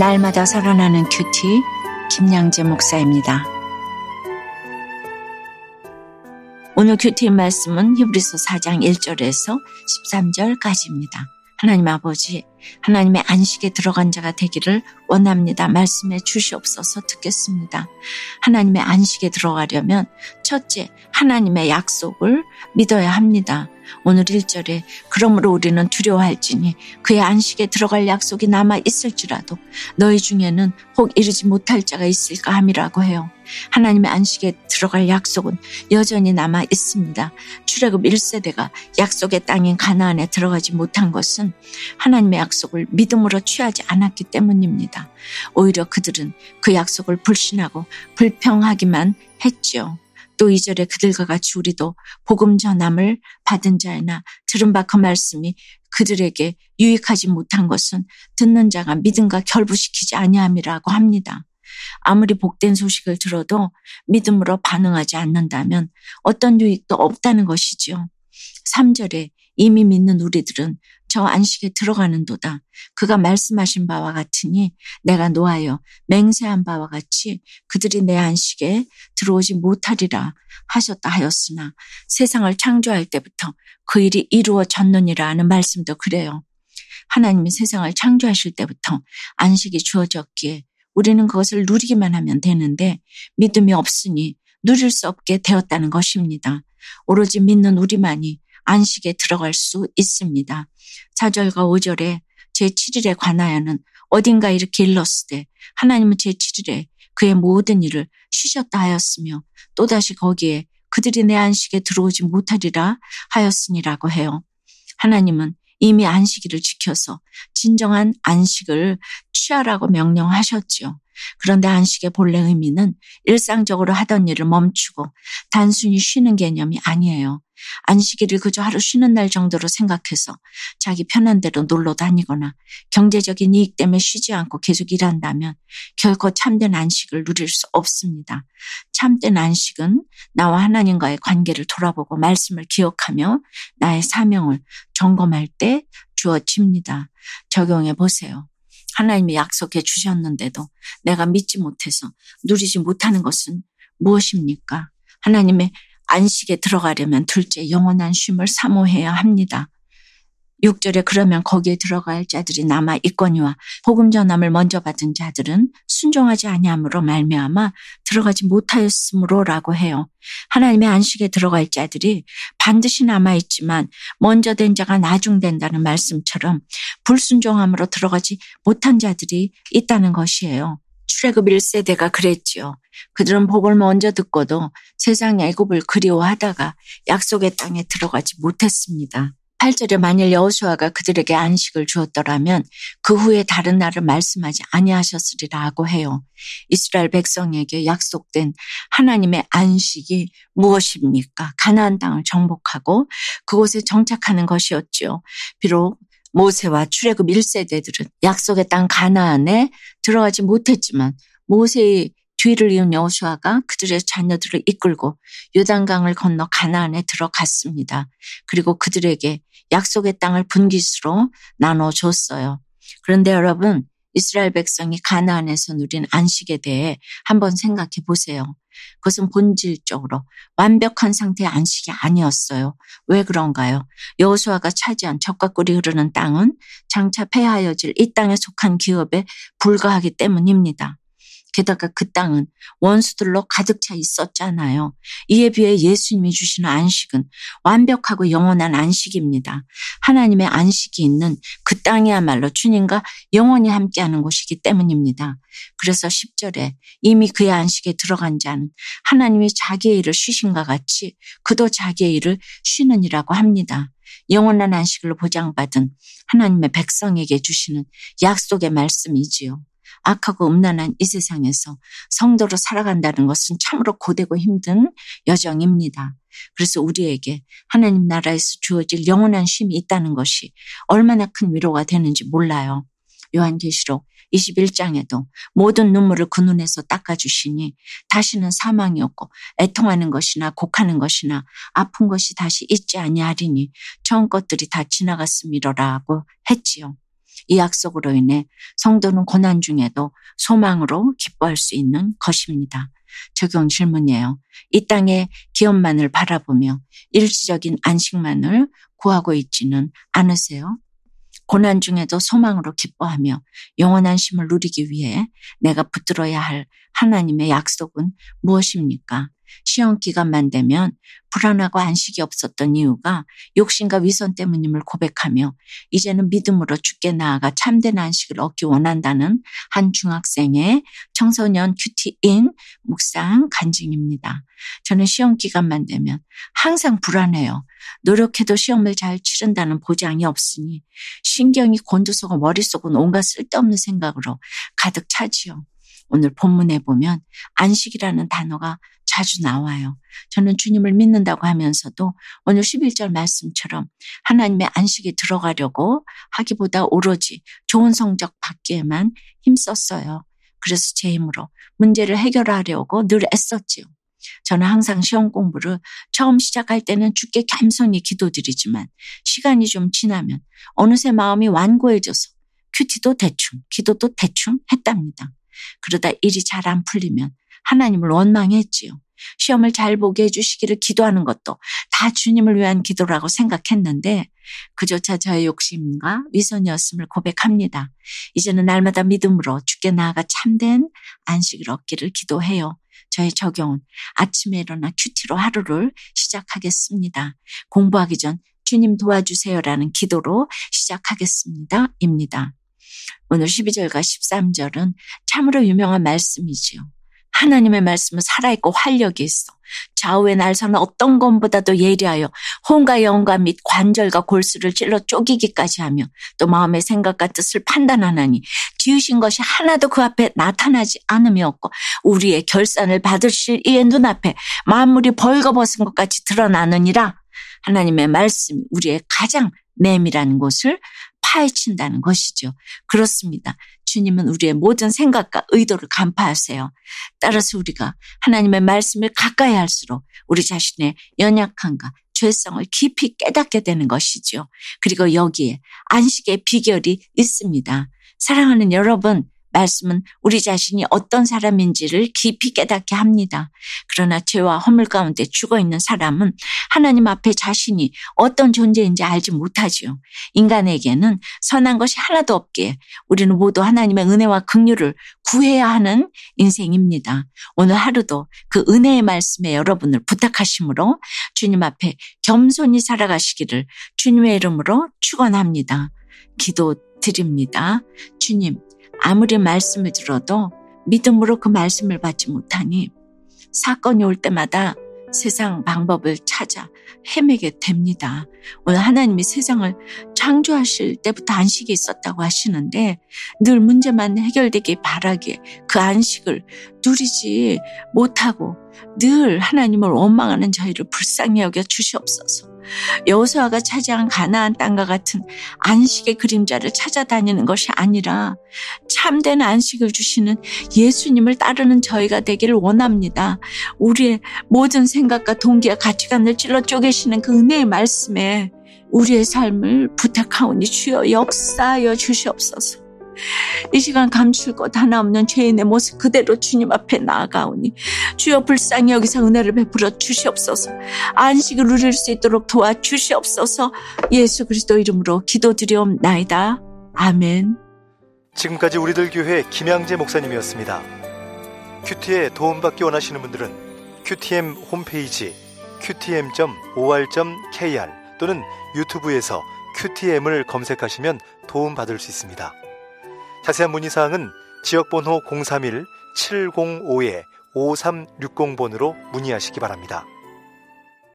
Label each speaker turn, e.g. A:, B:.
A: 날마다 살아나는 큐티 김양재 목사입니다. 오늘 큐티 말씀은 히브리서 4장 1절에서 13절까지입니다. 하나님 아버지, 하나님의 안식에 들어간 자가 되기를 원합니다. 말씀해 주시옵소서 듣겠습니다. 하나님의 안식에 들어가려면 첫째, 하나님의 약속을 믿어야 합니다. 오늘 1절에 그러므로 우리는 두려워할지니 그의 안식에 들어갈 약속이 남아 있을지라도 너희 중에는 혹 이르지 못할 자가 있을까 함이라고 해요. 하나님의 안식에 들어갈 약속은 여전히 남아 있습니다. 출애굽 1세대가 약속의 땅인 가나안에 들어가지 못한 것은 하나님의 약속을 믿음으로 취하지 않았기 때문입니다. 오히려 그들은 그 약속을 불신하고 불평하기만 했죠. 또 2절에 그들과 같이 우리도 복음 전함을 받은 자이나 들은 바 그 말씀이 그들에게 유익하지 못한 것은 듣는 자가 믿음과 결부시키지 아니함이라고 합니다. 아무리 복된 소식을 들어도 믿음으로 반응하지 않는다면 어떤 유익도 없다는 것이지요. 3절에 이미 믿는 우리들은 저 안식에 들어가는도다. 그가 말씀하신 바와 같으니 내가 노하여 맹세한 바와 같이 그들이 내 안식에 들어오지 못하리라 하셨다 하였으나 세상을 창조할 때부터 그 일이 이루어졌느니라 하는 말씀도 그래요. 하나님이 세상을 창조하실 때부터 안식이 주어졌기에 우리는 그것을 누리기만 하면 되는데 믿음이 없으니 누릴 수 없게 되었다는 것입니다. 오로지 믿는 우리만이 안식에 들어갈 수 있습니다. 4절과 5절에 제7일에 관하여는 어딘가 이렇게 일렀으되 하나님은 제7일에 그의 모든 일을 쉬셨다 하였으며 또다시 거기에 그들이 내 안식에 들어오지 못하리라 하였으니라고 해요. 하나님은 이미 안식일을 지켜서 진정한 안식을 취하라고 명령하셨지요. 그런데 안식의 본래 의미는 일상적으로 하던 일을 멈추고 단순히 쉬는 개념이 아니에요. 안식일을 그저 하루 쉬는 날 정도로 생각해서 자기 편한 대로 놀러 다니거나 경제적인 이익 때문에 쉬지 않고 계속 일한다면 결코 참된 안식을 누릴 수 없습니다. 참된 안식은 나와 하나님과의 관계를 돌아보고 말씀을 기억하며 나의 사명을 점검할 때 주어집니다. 적용해 보세요. 하나님이 약속해 주셨는데도 내가 믿지 못해서 누리지 못하는 것은 무엇입니까? 하나님의 안식에 들어가려면 둘째 영원한 쉼을 사모해야 합니다. 6절에 그러면 거기에 들어갈 자들이 남아 있거니와 복음 전함을 먼저 받은 자들은 순종하지 아니함으로 말미암아 들어가지 못하였으므로라고 해요. 하나님의 안식에 들어갈 자들이 반드시 남아 있지만 먼저 된 자가 나중된다는 말씀처럼 불순종함으로 들어가지 못한 자들이 있다는 것이에요. 출애굽 1세대가 그랬지요. 그들은 복을 먼저 듣고도 세상 애굽을 그리워하다가 약속의 땅에 들어가지 못했습니다. 8절에 만일 여호수아가 그들에게 안식을 주었더라면 그 후에 다른 날을 말씀하지 아니하셨으리라고 해요. 이스라엘 백성에게 약속된 하나님의 안식이 무엇입니까? 가나안 땅을 정복하고 그곳에 정착하는 것이었지요. 비록 모세와 출애굽 1세대들은 약속의 땅 가나안에 들어가지 못했지만 모세의 뒤를 이은 여호수아가 그들의 자녀들을 이끌고 요단강을 건너 가나안에 들어갔습니다. 그리고 그들에게 약속의 땅을 분깃으로 나눠 줬어요. 그런데 여러분 이스라엘 백성이 가나안에서 누린 안식에 대해 한번 생각해 보세요. 그것은 본질적으로 완벽한 상태의 안식이 아니었어요. 왜 그런가요? 여호수아가 차지한 적과 꿀이 흐르는 땅은 장차 폐하여질 이 땅에 속한 기업에 불과하기 때문입니다. 게다가 그 땅은 원수들로 가득 차 있었잖아요. 이에 비해 예수님이 주시는 안식은 완벽하고 영원한 안식입니다. 하나님의 안식이 있는 그 땅이야말로 주님과 영원히 함께하는 곳이기 때문입니다. 그래서 10절에 이미 그의 안식에 들어간 자는 하나님이 자기의 일을 쉬신과 같이 그도 자기의 일을 쉬는이라고 합니다. 영원한 안식을 보장받은 하나님의 백성에게 주시는 약속의 말씀이지요. 악하고 음란한 이 세상에서 성도로 살아간다는 것은 참으로 고되고 힘든 여정입니다. 그래서 우리에게 하나님 나라에서 주어질 영원한 쉼이 있다는 것이 얼마나 큰 위로가 되는지 몰라요. 요한계시록 21장에도 모든 눈물을 그 눈에서 닦아주시니 다시는 사망이 없고 애통하는 것이나 곡하는 것이나 아픈 것이 다시 있지 아니하리니 처음 것들이 다 지나갔음이로라고 했지요. 이 약속으로 인해 성도는 고난 중에도 소망으로 기뻐할 수 있는 것입니다. 적용 질문이에요. 이 땅의 기업만을 바라보며 일시적인 안식만을 구하고 있지는 않으세요? 고난 중에도 소망으로 기뻐하며 영원한 심을 누리기 위해 내가 붙들어야 할 하나님의 약속은 무엇입니까? 시험 기간만 되면 불안하고 안식이 없었던 이유가 욕심과 위선 때문임을 고백하며 이제는 믿음으로 죽게 나아가 참된 안식을 얻기 원한다는 한 중학생의 청소년 큐티인 묵상 간증입니다. 저는 시험 기간만 되면 항상 불안해요. 노력해도 시험을 잘 치른다는 보장이 없으니 신경이 곤두서고 머릿속은 온갖 쓸데없는 생각으로 가득 차지요. 오늘 본문에 보면 안식이라는 단어가 자주 나와요. 저는 주님을 믿는다고 하면서도 오늘 11절 말씀처럼 하나님의 안식에 들어가려고 하기보다 오로지 좋은 성적 받기에만 힘썼어요. 그래서 제 힘으로 문제를 해결하려고 늘 애썼지요. 저는 항상 시험 공부를 처음 시작할 때는 주께 겸손히 기도드리지만 시간이 좀 지나면 어느새 마음이 완고해져서 큐티도 대충, 기도도 대충 했답니다. 그러다 일이 잘 안 풀리면 하나님을 원망했지요. 시험을 잘 보게 해주시기를 기도하는 것도 다 주님을 위한 기도라고 생각했는데 그조차 저의 욕심과 위선이었음을 고백합니다. 이제는 날마다 믿음으로 죽게 나아가 참된 안식을 얻기를 기도해요. 저의 적용은 아침에 일어나 큐티로 하루를 시작하겠습니다. 공부하기 전 주님 도와주세요라는 기도로 시작하겠습니다. 입니다. 오늘 12절과 13절은 참으로 유명한 말씀이지요. 하나님의 말씀은 살아있고 활력이 있어. 좌우의 날선은 어떤 것보다도 예리하여 혼과 영과 및 관절과 골수를 찔러 쪼기기까지 하며 또 마음의 생각과 뜻을 판단하나니 지으신 것이 하나도 그 앞에 나타나지 않음이 없고 우리의 결산을 받으실 이의 눈앞에 만물이 벌거벗은 것 같이 드러나느니라 하나님의 말씀이 우리의 가장 내밀한 곳을 파헤친다는 것이죠. 그렇습니다. 주님은 우리의 모든 생각과 의도를 간파하세요. 따라서 우리가 하나님의 말씀을 가까이 할수록 우리 자신의 연약함과 죄성을 깊이 깨닫게 되는 것이죠. 그리고 여기에 안식의 비결이 있습니다. 사랑하는 여러분, 말씀은 우리 자신이 어떤 사람인지를 깊이 깨닫게 합니다. 그러나 죄와 허물 가운데 죽어 있는 사람은 하나님 앞에 자신이 어떤 존재인지 알지 못하지요. 인간에게는 선한 것이 하나도 없기에 우리는 모두 하나님의 은혜와 긍휼을 구해야 하는 인생입니다. 오늘 하루도 그 은혜의 말씀에 여러분을 부탁하심으로 주님 앞에 겸손히 살아가시기를 주님의 이름으로 축원합니다. 기도 드립니다. 주님, 아무리 말씀을 들어도 믿음으로 그 말씀을 받지 못하니 사건이 올 때마다 세상 방법을 찾아 헤매게 됩니다. 오늘 하나님이 세상을 창조하실 때부터 안식이 있었다고 하시는데 늘 문제만 해결되길 바라기에 그 안식을 누리지 못하고 늘 하나님을 원망하는 저희를 불쌍히 여겨 주시옵소서. 여호수아가 차지한 가나안 땅과 같은 안식의 그림자를 찾아다니는 것이 아니라 참된 안식을 주시는 예수님을 따르는 저희가 되기를 원합니다. 우리의 모든 생각과 동기와 가치관을 찔러 쪼개시는 그 은혜의 말씀에 우리의 삶을 부탁하오니 주여 역사하여 주시옵소서. 이 시간 감출 것 하나 없는 죄인의 모습 그대로 주님 앞에 나아가오니 주여 불쌍히 여기서 은혜를 베풀어 주시옵소서 안식을 누릴 수 있도록 도와 주시옵소서 예수 그리스도 이름으로 기도드리옵나이다. 아멘
B: 지금까지 우리들 교회 김양재 목사님이었습니다. 큐티에 도움받기 원하시는 분들은 큐티엠 홈페이지 qtm.or.kr 또는 유튜브에서 큐티엠을 검색하시면 도움받을 수 있습니다. 자세한 문의사항은 지역번호 031-705-5360번으로 문의하시기 바랍니다.